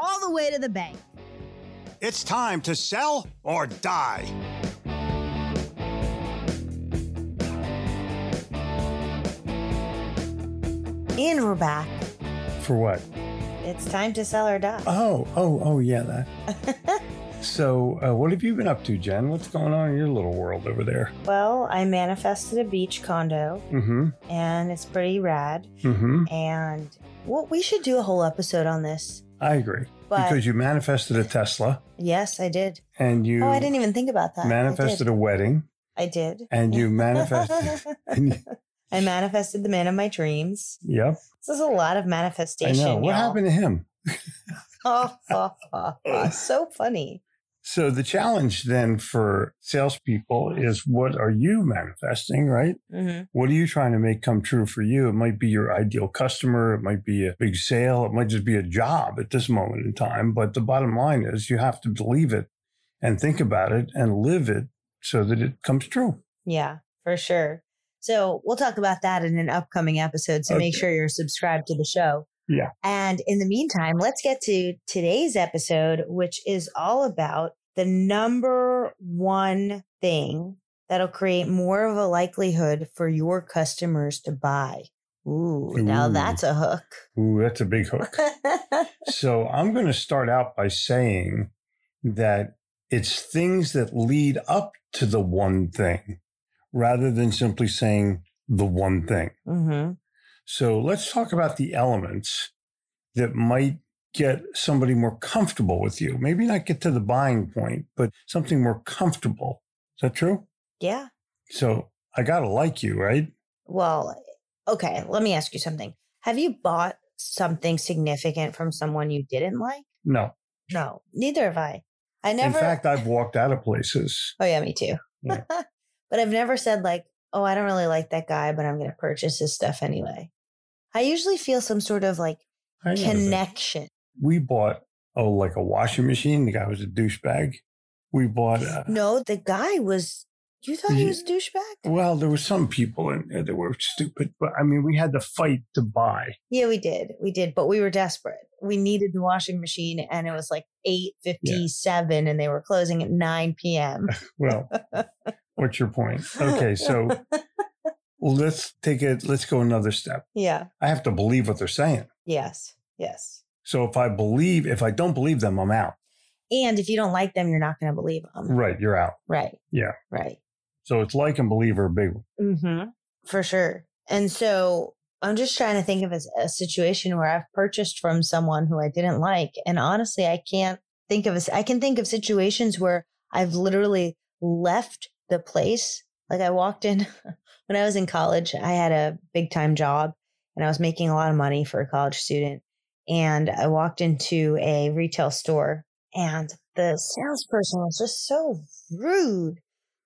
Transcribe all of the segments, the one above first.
all the way to the bank. It's time to sell or die. And we're back. For what? It's time to sell or die. Oh, oh, oh, yeah, that. so, uh, what have you been up to, Jen? What's going on in your little world over there? Well, I manifested a beach condo Mm-hmm. and it's pretty rad. Mm-hmm. And well, we should do a whole episode on this. I agree. But- because you manifested a Tesla Yes, I did. and you oh, I didn't even think about that. Manifested a wedding I did. and you manifested. and you- I manifested the man of my dreams. yep. This is a lot of I manifestation. know. What y'all. happened to him? Oh, oh, oh, oh, so funny. So the challenge then for salespeople is what are you manifesting, right? hmm What are you trying to make come true for you? It might be your ideal customer. It might be a big sale. It might just be a job at this moment in time. But the bottom line is you have to believe it and think about it and live it so that it comes true. Yeah, for sure. So we'll talk about that in an upcoming episode. So make sure you're subscribed to the show. Yeah. And in the meantime, let's get to today's episode, which is all about the number one thing that'll create more of a likelihood for your customers to buy. Ooh, now that's a hook. Ooh, that's a big hook. so I'm going to start out by saying that it's things that lead up to the one thing rather than simply saying the one thing. hmm So let's talk about the elements that might get somebody more comfortable with you. Maybe not get to the buying point, but something more comfortable. Is that true? Yeah. So I got to like you, right? Well, okay. Let me ask you something. Have you bought something significant from someone you didn't like? No. No, neither have I. I never. In fact, I've walked out of places. oh yeah, me too. Yeah. but I've never said like, "Oh, I don't really like that guy, but I'm going to purchase his stuff anyway." I usually feel some sort of like I know that. connection. We bought, oh, like a washing machine. The guy was a douchebag. We bought, uh, No, the guy was. You thought he Yeah. was a douchebag? well, there were some people in there that were stupid, but I mean, we had to fight to buy. Yeah, we did. We did, but we were desperate. We needed the washing machine, and it was like eight fifty-seven, and they were closing at nine p.m. Well, what's your point? Okay, so well, let's take it, let's go another step. yeah. I have to believe what they're saying. Yes. Yes. So if I believe, if I don't believe them, I'm out. And if you don't like them, you're not going to believe them. Right, you're out. Right. Yeah. Right. So it's like and believe are a big one. Mm-hmm. For sure. And so I'm just trying to think of a, a situation where I've purchased from someone who I didn't like. And honestly, I can't think of a, I can think of situations where I've literally left the place. Like I walked in when I was in college, I had a big time job and I was making a lot of money for a college student. And I walked into a retail store and the salesperson was just so rude.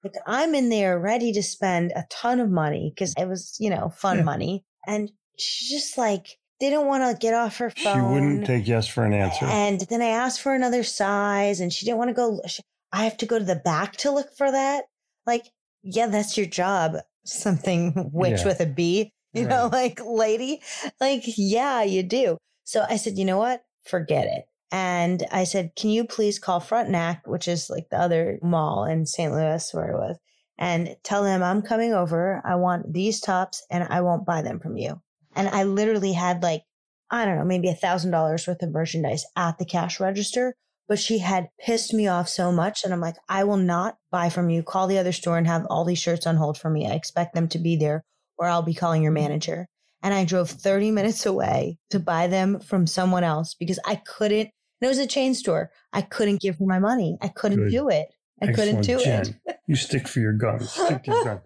Like I'm in there ready to spend a ton of money because it was, you know, fun Yeah. money. And she just like didn't want to get off her phone. She wouldn't take yes for an answer. And then I asked for another size and she didn't want to go. She, I have to go to the back to look for that. Like, yeah, that's your job. Something witch Yeah. with a B, you know, like lady. Like, yeah, you do. So I said, you know what? Forget it. And I said, can you please call Frontenac, which is like the other mall in St. Louis where I was, and tell them I'm coming over. I want these tops and I won't buy them from you. And I literally had like, I don't know, maybe a thousand dollars worth of merchandise at the cash register. But she had pissed me off so much that I'm like, I will not buy from you. Call the other store and have all these shirts on hold for me. I expect them to be there or I'll be calling your manager. And I drove 30 minutes away to buy them from someone else because I couldn't. And it was a chain store. I couldn't give her my money. I couldn't Good. do it. I couldn't Excellent, do Jen. it. You stick for your guns. Stick to your guns.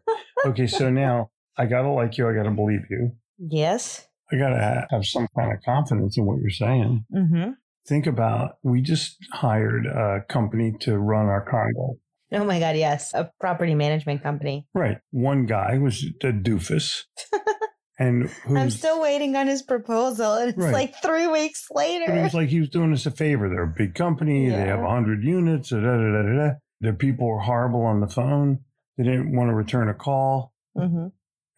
Okay, so now I gotta like you. I gotta believe you. Yes. I gotta have some kind of confidence in what you're saying. Mm-hmm. Think about we just hired a company to run our condo. Oh my God. Yes. A property management company. Right. One guy was a doofus, and who I'm still waiting on his proposal. And it's Right. like three weeks later. But it was like he was doing us a favor. They're a big company. They have Yeah. 100 units. Da, da, da, da, da. Their people were horrible on the phone. They didn't want to return a call. mm-hmm.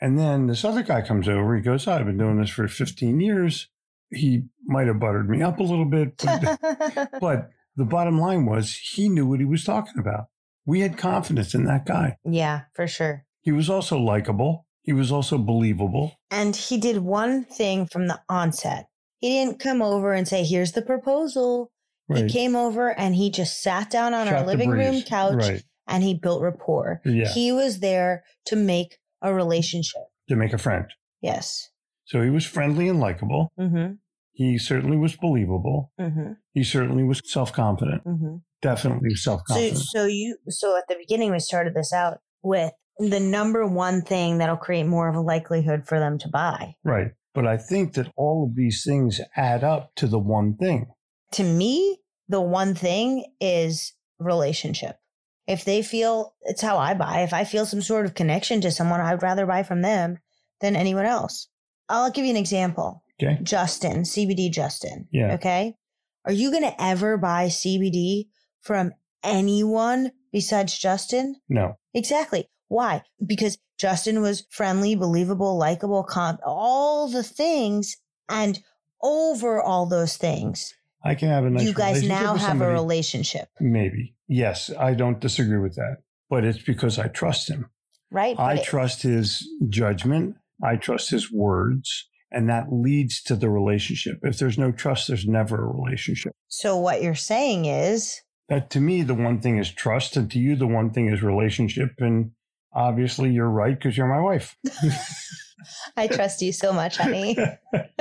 And then this other guy comes over. He goes, I've been doing this for 15 years. He might have buttered me up a little bit. But, but the bottom line was he knew what he was talking about. We had confidence in that guy. yeah, for sure. He was also likable. He was also believable. And he did one thing from the onset. He didn't come over and say, here's the proposal. Right. He came over and he just sat down on our Shot the living room couch Right. and he built rapport. Yeah. He was there to make a relationship. to make a friend. Yes. So he was friendly and likable. Mm-hmm. He certainly was believable. Mm-hmm. He certainly was self confident. Mm-hmm. Definitely self So, confident. so you, so at the beginning, we started this out with the number one thing that'll create more of a likelihood for them to buy. right. But I think that all of these things add up to the one thing. To me, the one thing is relationship. If they feel it's how I buy, if I feel some sort of connection to someone, I'd rather buy from them than anyone else. I'll give you an example. Okay. Justin, CBD Justin. Yeah. Okay. Are you going to ever buy CBD from anyone besides Justin? No. Exactly. Why? Because Justin was friendly, believable, likable, com- all the things. And over all those things, I can have a nice you guys now have somebody. a relationship, Maybe. Yes. I don't disagree with that. But it's because I trust him. right? I trust his judgment. I trust his words. And that leads to the relationship. If there's no trust, there's never a relationship. so what you're saying is, That to me, the one thing is trust. And to you, the one thing is relationship. And obviously, you're right because you're my wife. I trust you so much, honey.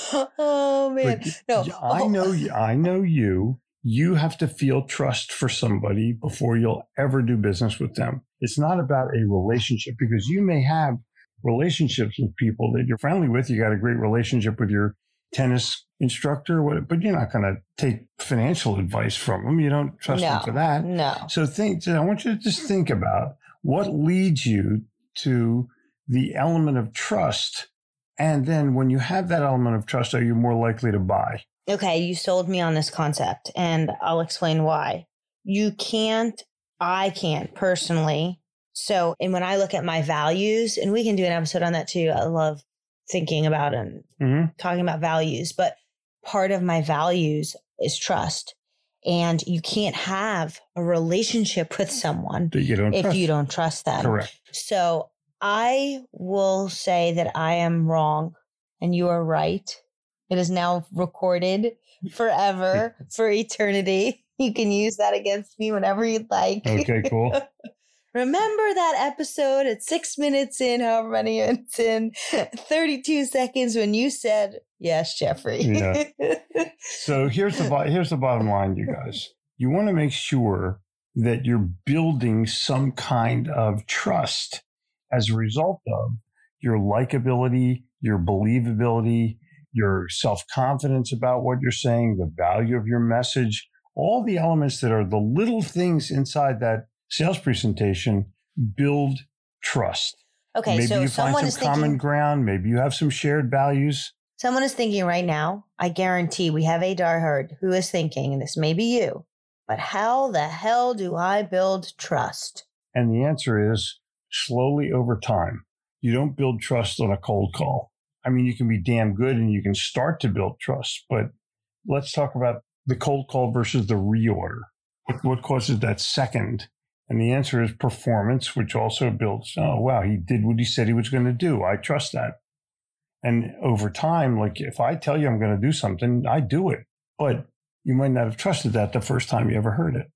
oh man, no, I know you. I know you. You have to feel trust for somebody before you'll ever do business with them. It's not about a relationship because you may have relationships with people that you're friendly with. You got a great relationship with your tennis instructor, but you're not going to take financial advice from them. You don't trust them for that. No, So think, I want you to just think about what leads you to the element of trust. And then when you have that element of trust, are you more likely to buy? Okay, you sold me on this concept, and I'll explain why. You can't, I can't personally. So, and when I look at my values, and we can do an episode on that too. I love thinking about and hmm talking about values, but part of my values is trust. And you can't have a relationship with someone you if trust. you don't trust them. Correct. So I will say that I am wrong and you are right. It is now recorded forever for eternity. You can use that against me whenever you'd like. Okay, cool. Remember that episode at six minutes in, however many minutes in, 32 seconds when you said, Yes, Jeffrey. Yeah. So here's the bo- here's the bottom line, you guys. You want to make sure that you're building some kind of trust as a result of your likability, your believability, your self confidence about what you're saying, the value of your message, all the elements that are the little things inside that sales presentation build trust. okay, maybe so you someone find is some common thinking, ground. Maybe you have some shared values. someone is thinking right now, I guarantee we have a diehard who is thinking, and this may be you. But how the hell do I build trust? And the answer is slowly over time. You don't build trust on a cold call. I mean, you can be damn good and you can start to build trust, but let's talk about the cold call versus the reorder. What, what causes that second? And the answer is performance, which also builds, oh, wow, he did what he said he was going to do. I trust that. And over time, like if I tell you I'm going to do something, I do it. But you might not have trusted that the first time you ever heard it.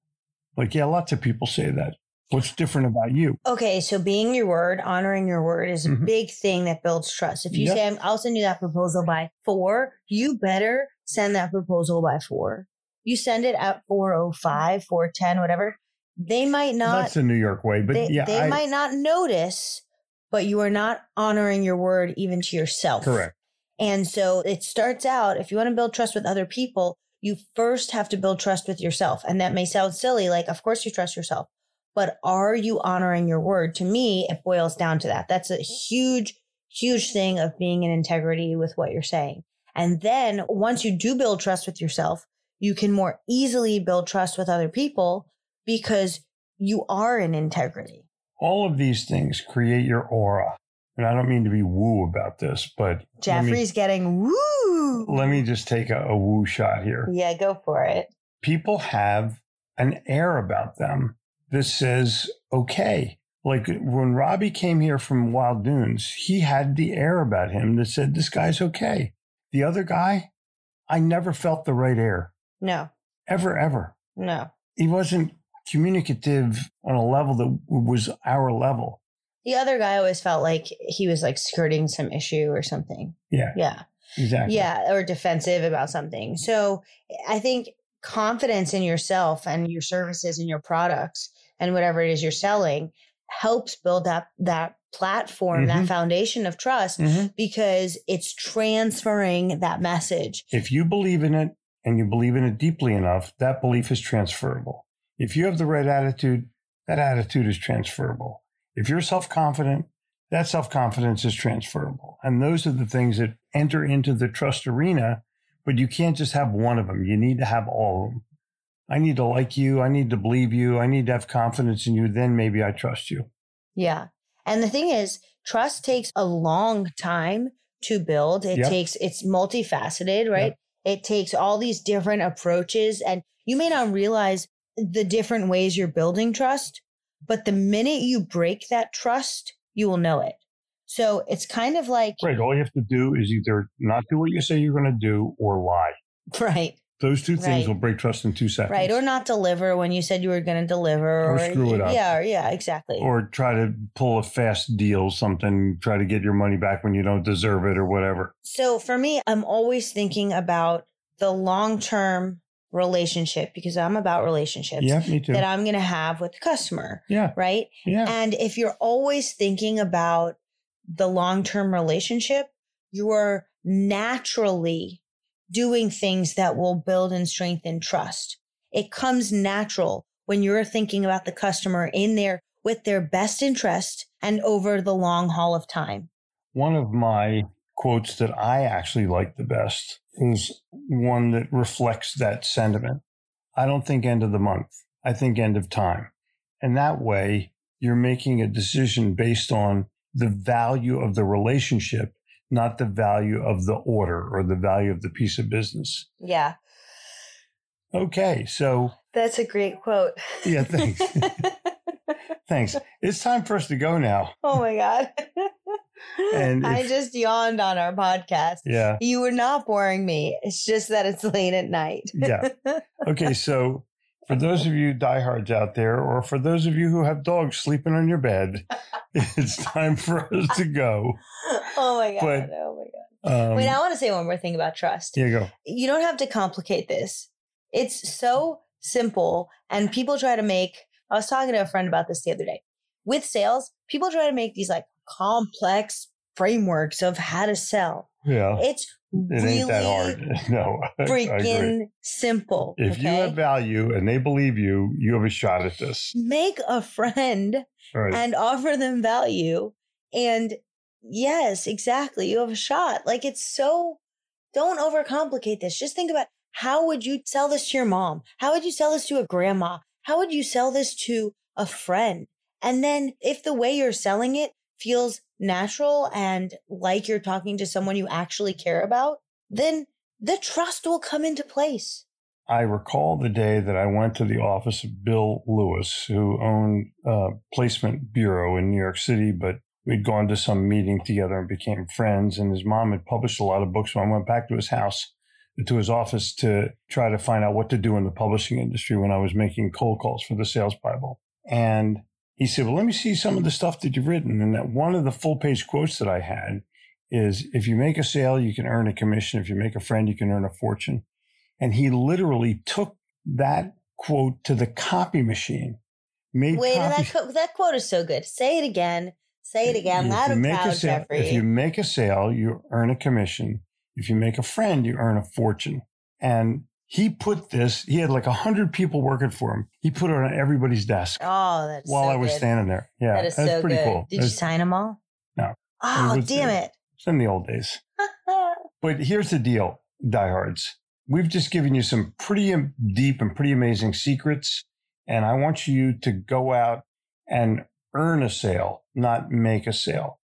Like, yeah, lots of people say that. What's different about you? Okay, so being your word, honoring your word is a Mhm. big thing that builds trust. If you Yep. say, "I'm- I'll send you that proposal by four, you better send that proposal by four. You send it at 405, 410, whatever. They might not, That's the New York way, but they, yeah, they I, might not notice, but you are not honoring your word even to yourself. correct. And so it starts out if you want to build trust with other people, you first have to build trust with yourself. And that may sound silly, like, of course you trust yourself, but are you honoring your word? To me, it boils down to that. That's a huge, huge thing of being in integrity with what you're saying. And then once you do build trust with yourself, you can more easily build trust with other people because you are in integrity. All of these things create your aura. And I don't mean to be woo about this, but let me- Jeffrey's getting woo. let me just take a, a woo shot here. Yeah, go for it. People have an air about them that says, okay. Like when Robbie came here from Wild Dunes, he had the air about him that said, this guy's okay. The other guy, I never felt the right air, No, ever, ever. no. He wasn't communicative on a level that was our level. The other guy always felt like he was like skirting some issue or something. Yeah, Yeah. exactly. Yeah. Or defensive about something. So I think confidence in yourself and your services and your products and whatever it is you're selling helps build up that platform, that Mhm. foundation of trust Mhm. because it's transferring that message. If you believe in it and you believe in it deeply enough, that belief is transferable. If you have the right attitude, that attitude is transferable. If you're self confident, that self confidence is transferable. And those are the things that enter into the trust arena, but you can't just have one of them. You need to have all of them. I need to like you. I need to believe you. I need to have confidence in you. Then maybe I trust you. Yeah. And the thing is, trust takes a long time to build. It Yep. takes, it's multifaceted, right? It takes all these different approaches, and you may not realize the different ways you're building trust, but the minute you break that trust, you will know it. So it's kind of like, Right. All you have to do is either not do what you say you're going to do or lie. right, Those two things Right. will break trust in two seconds. right, or not deliver when you said you were going to deliver, Or screw it up. Yeah, or, yeah, exactly. or try to pull a fast deal, something, try to get your money back when you don't deserve it or whatever. So for me, I'm always thinking about the long term relationship because I'm about relationships Yeah, me too. that I'm going to have with the customer, yeah, right? yeah. And if you're always thinking about the long term relationship, you're naturally doing things that will build and strengthen trust. It comes natural when you're thinking about the customer in there with their best interest and over the long haul of time. One of my quotes that I actually like the best is one that reflects that sentiment. I don't think end of the month. I think end of time. And that way you're making a decision based on the value of the relationship, not the value of the order or the value of the piece of business. Yeah, Okay. So that's a great quote. Yeah, thanks. thanks. It's time for us to go now. Oh my God. And I just yawned on our podcast. Yeah. You were not boring me. It's just that it's late at night. Yeah. Okay. So for those of you diehards out there, or for those of you who have dogs sleeping on your bed, it's time for us to go. oh my God. But- oh my God. Um, Wait, I want to say one more thing about trust. here you go. You don't have to complicate this. It's so simple. And people try to make, I was talking to a friend about this the other day. With sales, people try to make these like complex frameworks of how to sell. Yeah. It's It really ain't that hard. No. Freaking simple. If you have value and they believe you, you have a shot at this. make a friend Right. and offer them value. And yes, exactly. You have a shot. Like it's so, don't overcomplicate this. Just think about how would you sell this to your mom? How would you sell this to a grandma? How would you sell this to a friend? And then if the way you're selling it feels natural and like you're talking to someone you actually care about, then the trust will come into place. I recall the day that I went to the office of Bill Lewis, who owned a placement bureau in New York City, but we'd gone to some meeting together and became friends. And his mom had published a lot of books. So I went back to his house, to his office to try to find out what to do in the publishing industry when I was making cold calls for the Sales Bible. And he said, Well, let me see some of the stuff that you've written. And that one of the full page quotes that I had is if you make a sale, you can earn a commission. If you make a friend, you can earn a fortune. And he literally took that quote to the copy machine. Made Wait, that, co- that quote is so good. Say it again. Say it again. Loud and proud, sale, Jeffrey. If you make a sale, you earn a commission. If you make a friend, you earn a fortune. And he put this, he had like a hundred people working for him. He put it on everybody's desk. Oh, that's while so I was good. standing there. Yeah. That is that's so pretty good. cool. Did you sign them all? No. Oh, it was, damn uh, it. It's in the old days. but here's the deal, diehards. We've just given you some pretty deep and pretty amazing secrets. And I want you to go out and earn a sale, not make a sale.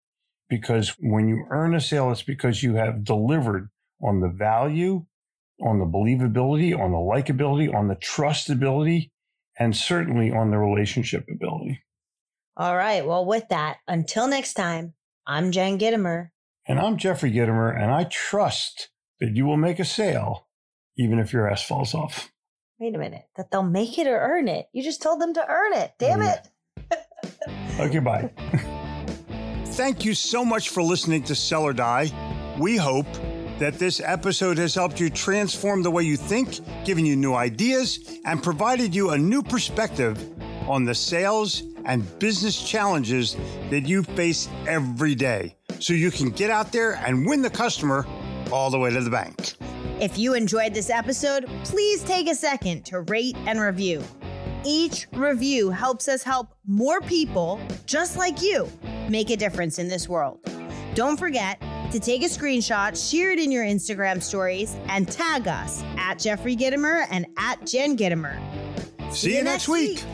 Because when you earn a sale, it's because you have delivered on the value, on the believability, on the likability, on the trustability, and certainly on the relationship ability. All right. Well, with that, until next time, I'm Jen Gitomer. And I'm Jeffrey Gitomer, and I trust that you will make a sale even if your ass falls off. Wait a minute. That they'll make it or earn it. You just told them to earn it. Damn it. okay, bye. Thank you so much for listening to Sell or Die. We hope that this episode has helped you transform the way you think, given you new ideas, and provided you a new perspective on the sales and business challenges that you face every day so you can get out there and win the customer all the way to the bank. If you enjoyed this episode, please take a second to rate and review. Each review helps us help more people just like you make a difference in this world. Don't forget to take a screenshot, share it in your Instagram stories, and tag us at Jeffrey Gitomer and at Jen Gitomer. See, See you, next week. week.